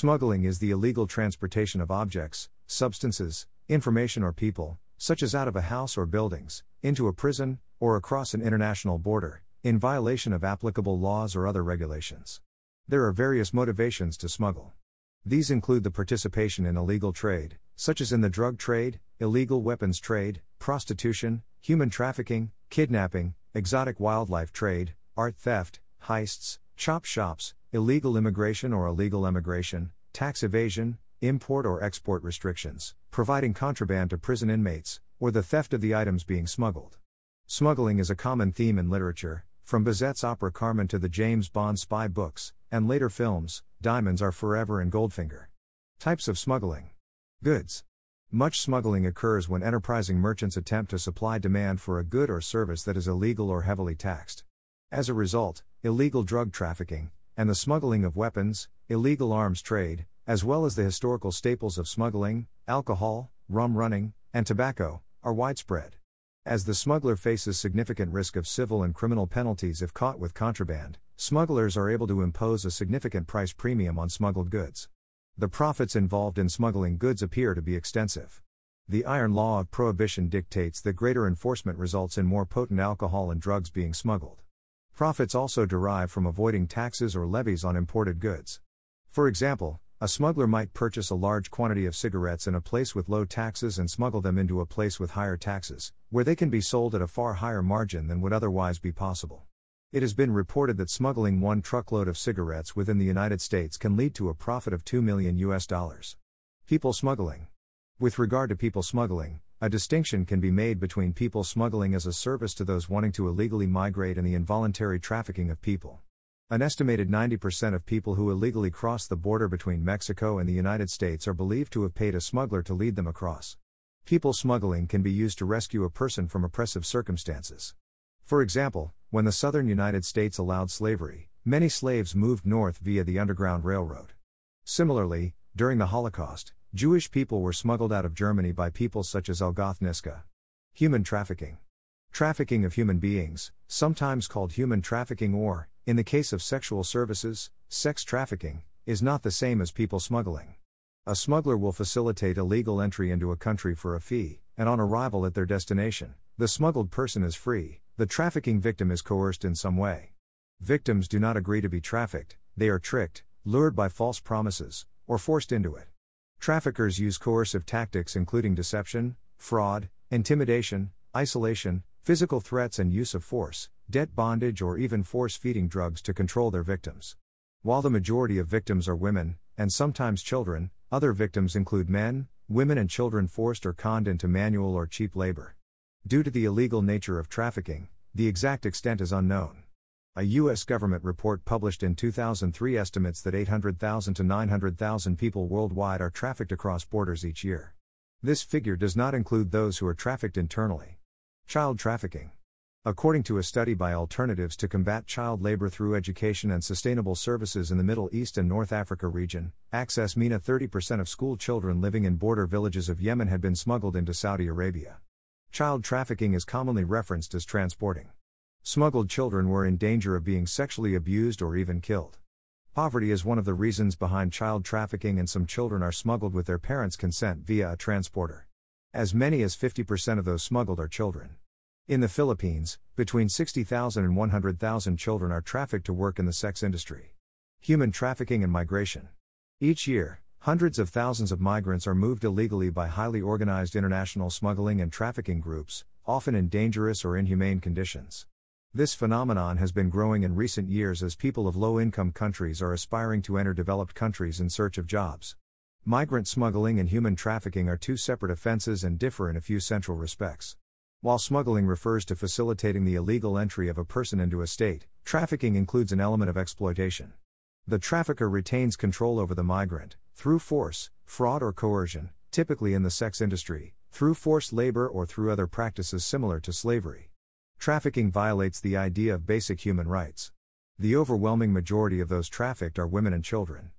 Smuggling is the illegal transportation of objects, substances, information, or people, such as out of a house or buildings, into a prison, or across an international border, in violation of applicable laws or other regulations. There are various motivations to smuggle. These include the participation in illegal trade, such as in the drug trade, illegal weapons trade, prostitution, human trafficking, kidnapping, exotic wildlife trade, art theft, heists, chop shops, illegal immigration or illegal emigration, tax evasion, import or export restrictions, providing contraband to prison inmates, or the theft of the items being smuggled. Smuggling is a common theme in literature, from Bizet's opera Carmen to the James Bond spy books, and later films, Diamonds Are Forever and Goldfinger. Types of smuggling Goods. Much smuggling occurs when enterprising merchants attempt to supply demand for a good or service that is illegal or heavily taxed. As a result, illegal drug trafficking, and the smuggling of weapons, illegal arms trade, as well as the historical staples of smuggling, alcohol, rum running, and tobacco, are widespread. As the smuggler faces significant risk of civil and criminal penalties if caught with contraband, smugglers are able to impose a significant price premium on smuggled goods. The profits involved in smuggling goods appear to be extensive. The iron law of prohibition dictates that greater enforcement results in more potent alcohol and drugs being smuggled. Profits also derive from avoiding taxes or levies on imported goods. For example, a smuggler might purchase a large quantity of cigarettes in a place with low taxes and smuggle them into a place with higher taxes, where they can be sold at a far higher margin than would otherwise be possible. It has been reported that smuggling one truckload of cigarettes within the United States can lead to a profit of 2 million US dollars. People smuggling. With regard to people smuggling, a distinction can be made between people smuggling as a service to those wanting to illegally migrate and the involuntary trafficking of people. An estimated 90% of people who illegally cross the border between Mexico and the United States are believed to have paid a smuggler to lead them across. People smuggling can be used to rescue a person from oppressive circumstances. For example, when the southern United States allowed slavery, many slaves moved north via the Underground Railroad. Similarly, during the Holocaust, Jewish people were smuggled out of Germany by people such as Algoth Niska. Human trafficking. Trafficking of human beings, sometimes called human trafficking or, in the case of sexual services, sex trafficking, is not the same as people smuggling. A smuggler will facilitate illegal entry into a country for a fee, and on arrival at their destination, the smuggled person is free, the trafficking victim is coerced in some way. Victims do not agree to be trafficked, they are tricked, lured by false promises, or forced into it. Traffickers use coercive tactics including deception, fraud, intimidation, isolation, physical threats, and use of force, debt bondage, or even force feeding drugs to control their victims. While the majority of victims are women, and sometimes children, other victims include men, women, and children forced or conned into manual or cheap labor. Due to the illegal nature of trafficking, the exact extent is unknown. A U.S. government report published in 2003 estimates that 800,000 to 900,000 people worldwide are trafficked across borders each year. This figure does not include those who are trafficked internally. Child trafficking. According to a study by Alternatives to Combat Child Labor Through Education and Sustainable Services in the Middle East and North Africa region, Access MENA 30% of school children living in border villages of Yemen had been smuggled into Saudi Arabia. Child trafficking is commonly referenced as transporting. Smuggled children were in danger of being sexually abused or even killed. Poverty is one of the reasons behind child trafficking, and some children are smuggled with their parents' consent via a transporter. As many as 50% of those smuggled are children. In the Philippines, between 60,000 and 100,000 children are trafficked to work in the sex industry. Human trafficking and migration. Each year, hundreds of thousands of migrants are moved illegally by highly organized international smuggling and trafficking groups, often in dangerous or inhumane conditions. This phenomenon has been growing in recent years as people of low income countries are aspiring to enter developed countries in search of jobs. Migrant smuggling and human trafficking are two separate offenses and differ in a few central respects. While smuggling refers to facilitating the illegal entry of a person into a state, trafficking includes an element of exploitation. The trafficker retains control over the migrant, through force, fraud, or coercion, typically in the sex industry, through forced labor or through other practices similar to slavery. Trafficking violates the idea of basic human rights. The overwhelming majority of those trafficked are women and children.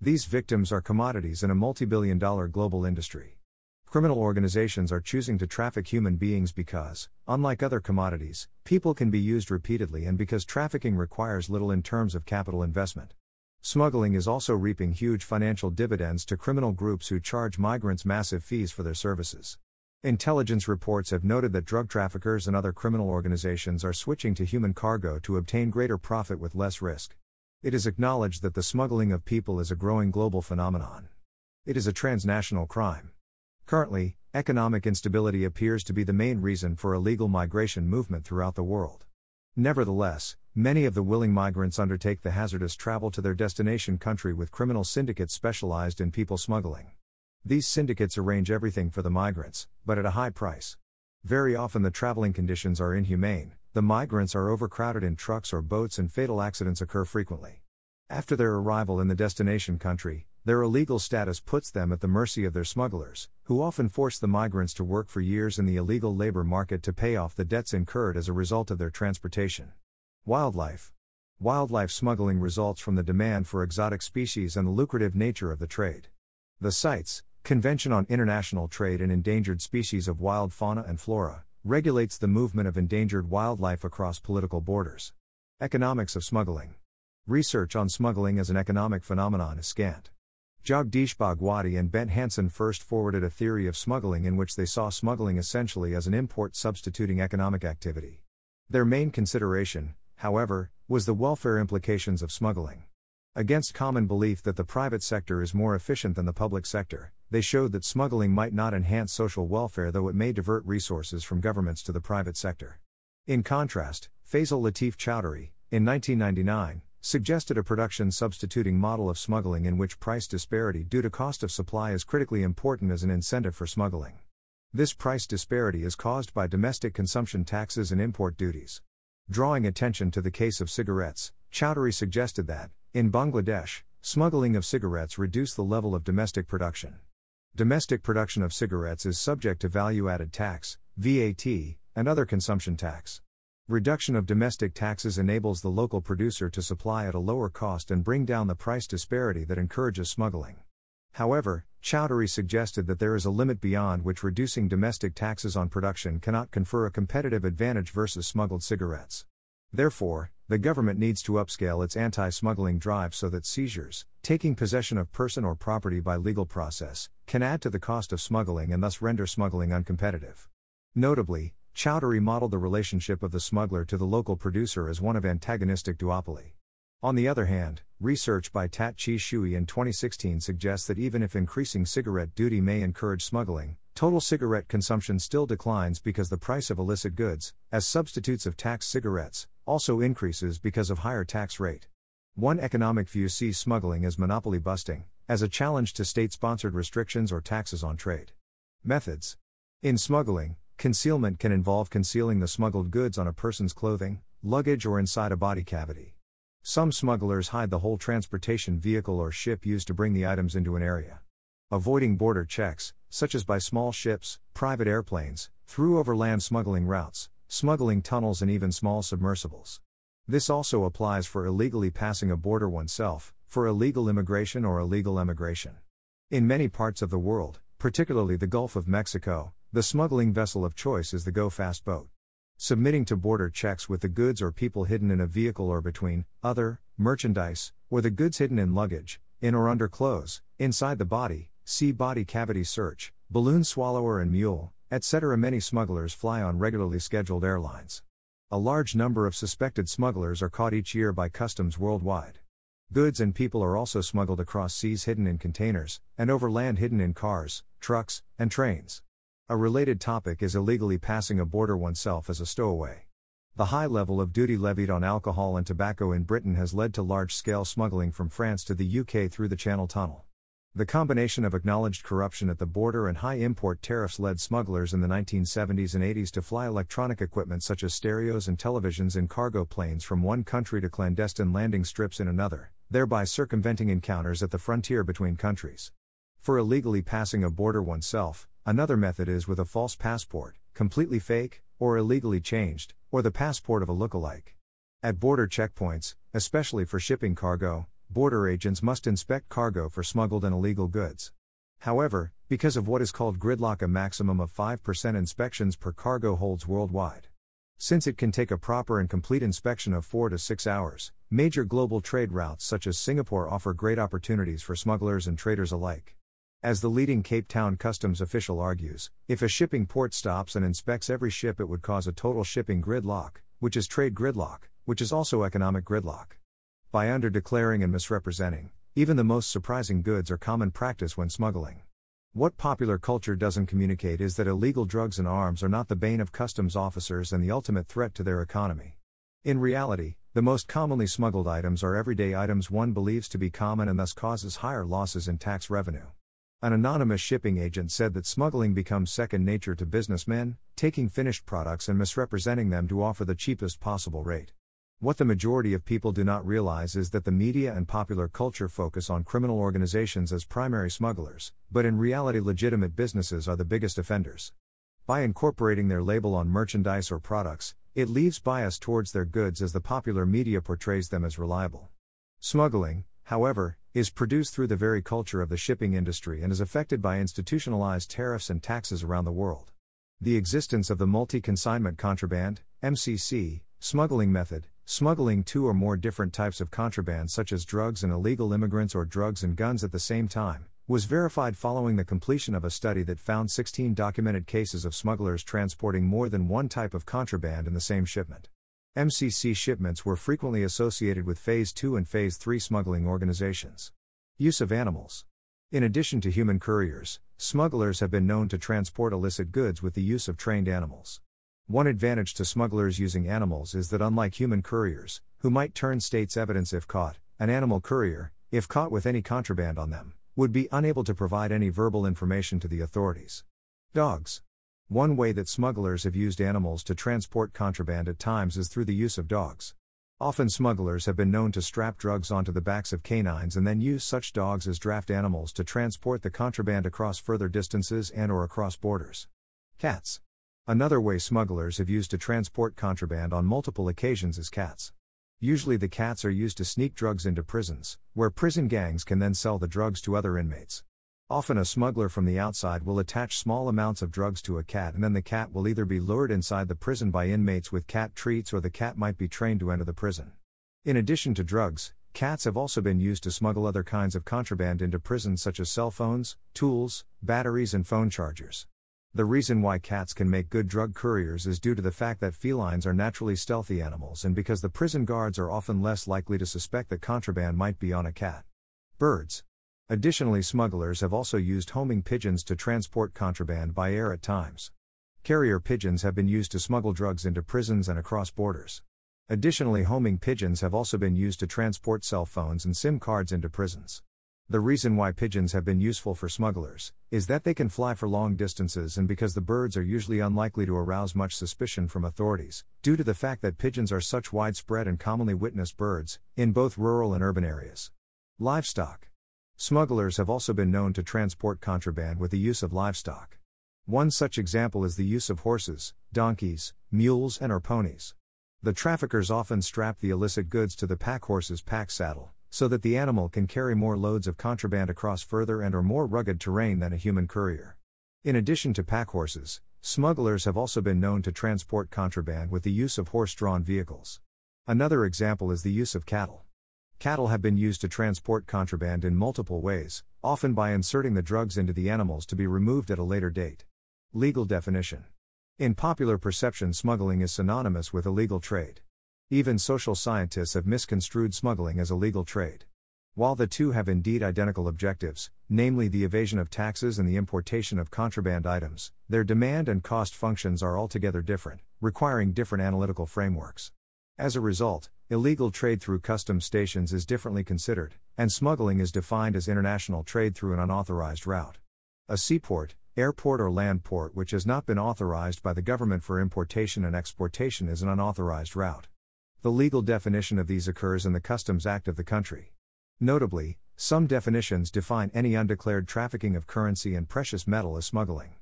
These victims are commodities in a multi billion dollar global industry. Criminal organizations are choosing to traffic human beings because, unlike other commodities, people can be used repeatedly and because trafficking requires little in terms of capital investment. Smuggling is also reaping huge financial dividends to criminal groups who charge migrants massive fees for their services. Intelligence reports have noted that drug traffickers and other criminal organizations are switching to human cargo to obtain greater profit with less risk. It is acknowledged that the smuggling of people is a growing global phenomenon. It is a transnational crime. Currently, economic instability appears to be the main reason for illegal migration movement throughout the world. Nevertheless, many of the willing migrants undertake the hazardous travel to their destination country with criminal syndicates specialized in people smuggling. These syndicates arrange everything for the migrants, but at a high price. Very often the traveling conditions are inhumane, the migrants are overcrowded in trucks or boats, and fatal accidents occur frequently. After their arrival in the destination country, their illegal status puts them at the mercy of their smugglers, who often force the migrants to work for years in the illegal labor market to pay off the debts incurred as a result of their transportation. Wildlife Wildlife smuggling results from the demand for exotic species and the lucrative nature of the trade. The CITES, Convention on International Trade in Endangered Species of Wild Fauna and Flora, regulates the movement of endangered wildlife across political borders. Economics of smuggling. Research on smuggling as an economic phenomenon is scant. Jagdish Bhagwati and Bent Hansen first forwarded a theory of smuggling in which they saw smuggling essentially as an import substituting economic activity. Their main consideration, however, was the welfare implications of smuggling. Against common belief that the private sector is more efficient than the public sector, they showed that smuggling might not enhance social welfare though it may divert resources from governments to the private sector. In contrast, Faisal Latif Chowdhury, in 1999, suggested a production substituting model of smuggling in which price disparity due to cost of supply is critically important as an incentive for smuggling. This price disparity is caused by domestic consumption taxes and import duties. Drawing attention to the case of cigarettes, Chowdhury suggested that, in Bangladesh, smuggling of cigarettes reduced the level of domestic production. Domestic production of cigarettes is subject to value added tax, VAT, and other consumption tax. Reduction of domestic taxes enables the local producer to supply at a lower cost and bring down the price disparity that encourages smuggling. However, Chowdhury suggested that there is a limit beyond which reducing domestic taxes on production cannot confer a competitive advantage versus smuggled cigarettes. Therefore, the government needs to upscale its anti smuggling drive so that seizures, taking possession of person or property by legal process, can add to the cost of smuggling and thus render smuggling uncompetitive. Notably, Chowdhury modeled the relationship of the smuggler to the local producer as one of antagonistic duopoly. On the other hand, research by Tat Chi Shui in 2016 suggests that even if increasing cigarette duty may encourage smuggling, total cigarette consumption still declines because the price of illicit goods, as substitutes of taxed cigarettes, also increases because of higher tax rate. One economic view sees smuggling as monopoly busting, as a challenge to state sponsored restrictions or taxes on trade. Methods In smuggling, concealment can involve concealing the smuggled goods on a person's clothing, luggage, or inside a body cavity. Some smugglers hide the whole transportation vehicle or ship used to bring the items into an area. Avoiding border checks, such as by small ships, private airplanes, through overland smuggling routes, smuggling tunnels, and even small submersibles. This also applies for illegally passing a border oneself, for illegal immigration or illegal emigration. In many parts of the world, particularly the Gulf of Mexico, the smuggling vessel of choice is the Go Fast boat. Submitting to border checks with the goods or people hidden in a vehicle or between, other, merchandise, or the goods hidden in luggage, in or under clothes, inside the body, see body cavity search, balloon swallower and mule, etc. Many smugglers fly on regularly scheduled airlines. A large number of suspected smugglers are caught each year by customs worldwide. Goods and people are also smuggled across seas hidden in containers, and over land hidden in cars, trucks, and trains. A related topic is illegally passing a border oneself as a stowaway. The high level of duty levied on alcohol and tobacco in Britain has led to large scale smuggling from France to the UK through the Channel Tunnel. The combination of acknowledged corruption at the border and high import tariffs led smugglers in the 1970s and 80s to fly electronic equipment such as stereos and televisions in cargo planes from one country to clandestine landing strips in another, thereby circumventing encounters at the frontier between countries. For illegally passing a border oneself, another method is with a false passport, completely fake, or illegally changed, or the passport of a look-alike. At border checkpoints, especially for shipping cargo, border agents must inspect cargo for smuggled and illegal goods. However, because of what is called gridlock, a maximum of 5% inspections per cargo holds worldwide. Since it can take a proper and complete inspection of 4 to 6 hours, major global trade routes such as Singapore offer great opportunities for smugglers and traders alike. As the leading Cape Town customs official argues, if a shipping port stops and inspects every ship, it would cause a total shipping gridlock, which is trade gridlock, which is also economic gridlock. By underdeclaring and misrepresenting, even the most surprising goods are common practice when smuggling. What popular culture doesn't communicate is that illegal drugs and arms are not the bane of customs officers and the ultimate threat to their economy. In reality, the most commonly smuggled items are everyday items one believes to be common and thus causes higher losses in tax revenue. An anonymous shipping agent said that smuggling becomes second nature to businessmen, taking finished products and misrepresenting them to offer the cheapest possible rate. What the majority of people do not realize is that the media and popular culture focus on criminal organizations as primary smugglers, but in reality, legitimate businesses are the biggest offenders. By incorporating their label on merchandise or products, it leaves bias towards their goods as the popular media portrays them as reliable. Smuggling, however, is produced through the very culture of the shipping industry and is affected by institutionalized tariffs and taxes around the world. The existence of the multi consignment contraband, MCC, smuggling method, Smuggling two or more different types of contraband, such as drugs and illegal immigrants or drugs and guns at the same time, was verified following the completion of a study that found 16 documented cases of smugglers transporting more than one type of contraband in the same shipment. MCC shipments were frequently associated with Phase 2 and Phase 3 smuggling organizations. Use of animals. In addition to human couriers, smugglers have been known to transport illicit goods with the use of trained animals. One advantage to smugglers using animals is that unlike human couriers, who might turn state's evidence if caught, an animal courier, if caught with any contraband on them, would be unable to provide any verbal information to the authorities. Dogs. One way that smugglers have used animals to transport contraband at times is through the use of dogs. Often smugglers have been known to strap drugs onto the backs of canines and then use such dogs as draft animals to transport the contraband across further distances and or across borders. Cats. Another way smugglers have used to transport contraband on multiple occasions is cats. Usually the cats are used to sneak drugs into prisons, where prison gangs can then sell the drugs to other inmates. Often a smuggler from the outside will attach small amounts of drugs to a cat and then the cat will either be lured inside the prison by inmates with cat treats or the cat might be trained to enter the prison. In addition to drugs, cats have also been used to smuggle other kinds of contraband into prisons such as cell phones, tools, batteries and phone chargers. The reason why cats can make good drug couriers is due to the fact that felines are naturally stealthy animals and because the prison guards are often less likely to suspect that contraband might be on a cat. Birds. Additionally, smugglers have also used homing pigeons to transport contraband by air at times. Carrier pigeons have been used to smuggle drugs into prisons and across borders. Additionally, homing pigeons have also been used to transport cell phones and SIM cards into prisons. The reason why pigeons have been useful for smugglers is that they can fly for long distances and because the birds are usually unlikely to arouse much suspicion from authorities, due to the fact that pigeons are such widespread and commonly witnessed birds, in both rural and urban areas. Livestock. Smugglers have also been known to transport contraband with the use of livestock. One such example is the use of horses, donkeys, mules, and or ponies. The traffickers often strap the illicit goods to the pack horse's pack saddle, so that the animal can carry more loads of contraband across further and or more rugged terrain than a human courier. In addition to pack horses, smugglers have also been known to transport contraband with the use of horse-drawn vehicles. Another example is the use of cattle. Cattle have been used to transport contraband in multiple ways, often by inserting the drugs into the animals to be removed at a later date. Legal definition. In popular perception, smuggling is synonymous with illegal trade. Even social scientists have misconstrued smuggling as a legal trade. While the two have indeed identical objectives, namely the evasion of taxes and the importation of contraband items, their demand and cost functions are altogether different, requiring different analytical frameworks. As a result, illegal trade through customs stations is differently considered, and smuggling is defined as international trade through an unauthorized route. A seaport, airport, or land port which has not been authorized by the government for importation and exportation is an unauthorized route. The legal definition of these occurs in the Customs Act of the country. Notably, some definitions define any undeclared trafficking of currency and precious metal as smuggling.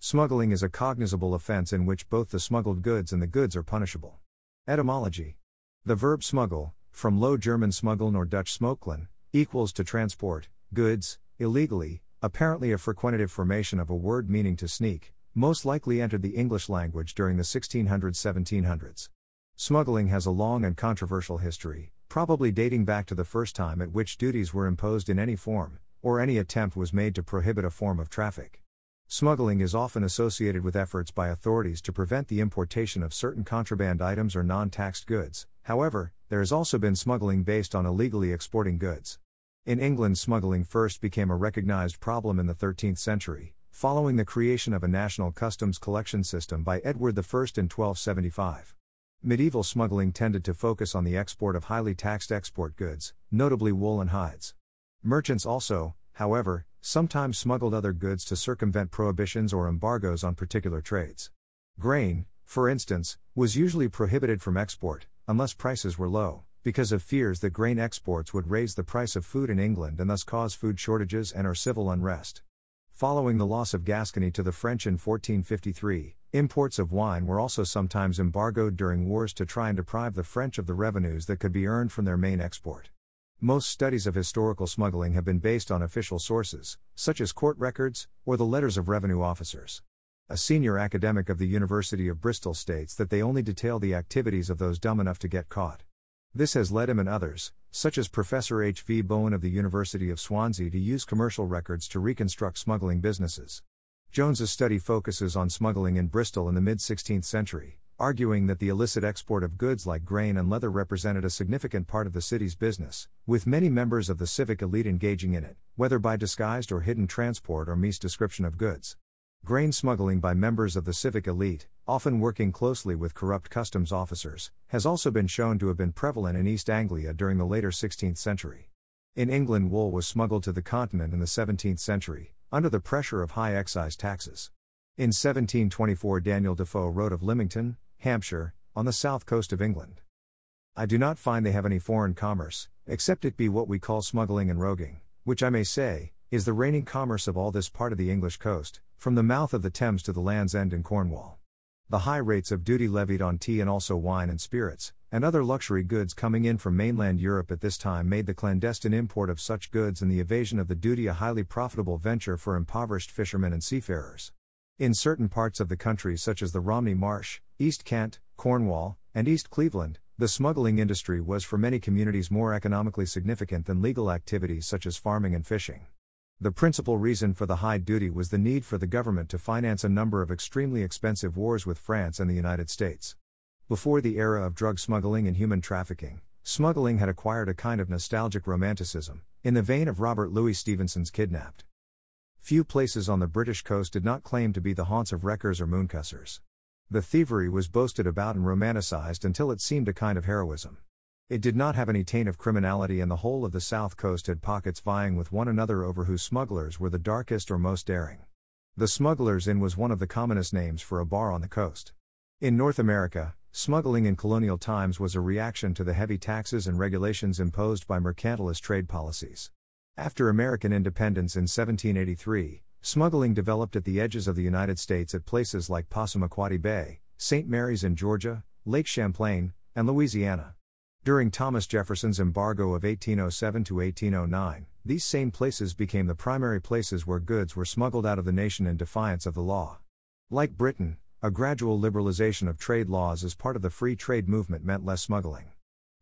Smuggling is a cognizable offense in which both the smuggled goods and the goods are punishable. Etymology The verb smuggle, from Low German smuggeln or Dutch smokkelen, equals to transport, goods, illegally, apparently a frequentative formation of a word meaning to sneak, most likely entered the English language during the 1600s 1700s. Smuggling has a long and controversial history, probably dating back to the first time at which duties were imposed in any form, or any attempt was made to prohibit a form of traffic. Smuggling is often associated with efforts by authorities to prevent the importation of certain contraband items or non taxed goods, however, there has also been smuggling based on illegally exporting goods. In England, smuggling first became a recognized problem in the 13th century, following the creation of a national customs collection system by Edward I in 1275. Medieval smuggling tended to focus on the export of highly taxed export goods, notably wool and hides. Merchants also, however, sometimes smuggled other goods to circumvent prohibitions or embargoes on particular trades. Grain, for instance, was usually prohibited from export, unless prices were low, because of fears that grain exports would raise the price of food in England and thus cause food shortages and or civil unrest. Following the loss of Gascony to the French in 1453, imports of wine were also sometimes embargoed during wars to try and deprive the French of the revenues that could be earned from their main export. Most studies of historical smuggling have been based on official sources, such as court records, or the letters of revenue officers. A senior academic of the University of Bristol states that they only detail the activities of those dumb enough to get caught. This has led him and others, such as Professor H. V. Bowen of the University of Swansea, to use commercial records to reconstruct smuggling businesses. Jones's study focuses on smuggling in Bristol in the mid 16th century, arguing that the illicit export of goods like grain and leather represented a significant part of the city's business, with many members of the civic elite engaging in it, whether by disguised or hidden transport or misdescription of goods. Grain smuggling by members of the civic elite, often working closely with corrupt customs officers, has also been shown to have been prevalent in East Anglia during the later 16th century. In England, wool was smuggled to the continent in the 17th century, under the pressure of high excise taxes. In 1724, Daniel Defoe wrote of Lymington, Hampshire, on the south coast of England. I do not find they have any foreign commerce, except it be what we call smuggling and roguing, which I may say, is the reigning commerce of all this part of the English coast, from the mouth of the Thames to the land's end in Cornwall. The high rates of duty levied on tea and also wine and spirits, and other luxury goods coming in from mainland Europe at this time made the clandestine import of such goods and the evasion of the duty a highly profitable venture for impoverished fishermen and seafarers. In certain parts of the country, such as the Romney Marsh, East Kent, Cornwall, and East Cleveland, the smuggling industry was for many communities more economically significant than legal activities such as farming and fishing. The principal reason for the high duty was the need for the government to finance a number of extremely expensive wars with France and the United States. Before the era of drug smuggling and human trafficking, smuggling had acquired a kind of nostalgic romanticism, in the vein of Robert Louis Stevenson's Kidnapped. Few places on the British coast did not claim to be the haunts of wreckers or mooncussers. The thievery was boasted about and romanticized until it seemed a kind of heroism. It did not have any taint of criminality, and the whole of the south coast had pockets vying with one another over whose smugglers were the darkest or most daring. The Smugglers Inn was one of the commonest names for a bar on the coast. In North America, smuggling in colonial times was a reaction to the heavy taxes and regulations imposed by mercantilist trade policies. After American independence in 1783, smuggling developed at the edges of the United States at places like Passamaquoddy Bay, St. Mary's in Georgia, Lake Champlain, and Louisiana. During Thomas Jefferson's embargo of 1807 to 1809, these same places became the primary places where goods were smuggled out of the nation in defiance of the law. Like Britain, a gradual liberalization of trade laws as part of the free trade movement meant less smuggling.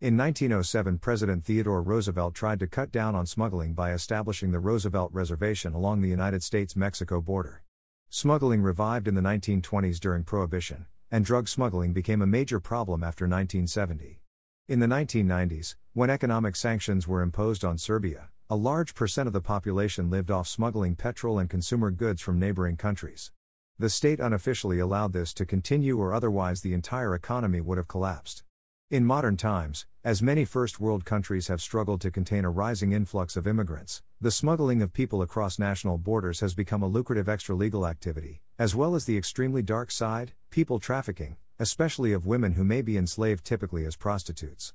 In 1907, President Theodore Roosevelt tried to cut down on smuggling by establishing the Roosevelt Reservation along the United States Mexico border. Smuggling revived in the 1920s during Prohibition, and drug smuggling became a major problem after 1970. In the 1990s, when economic sanctions were imposed on Serbia, a large percent of the population lived off smuggling petrol and consumer goods from neighboring countries. The state unofficially allowed this to continue, or otherwise, the entire economy would have collapsed. In modern times, as many first world countries have struggled to contain a rising influx of immigrants, the smuggling of people across national borders has become a lucrative extra-legal activity, as well as the extremely dark side, people trafficking, especially of women who may be enslaved typically as prostitutes.